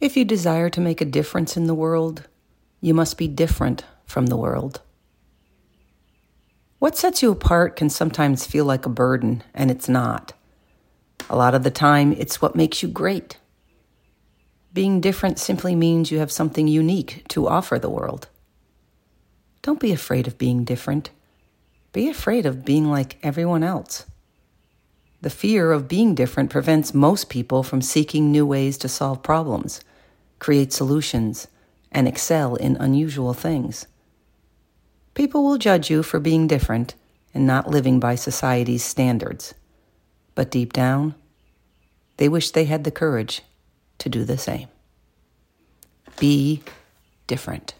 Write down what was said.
If you desire to make a difference in the world, you must be different from the world. What sets you apart can sometimes feel like a burden, and it's not. A lot of the time, it's what makes you great. Being different simply means you have something unique to offer the world. Don't be afraid of being different. Be afraid of being like everyone else. The fear of being different prevents most people from seeking new ways to solve problems, create solutions, and excel in unusual things. People will judge you for being different and not living by society's standards. But deep down, they wish they had the courage to do the same. Be different.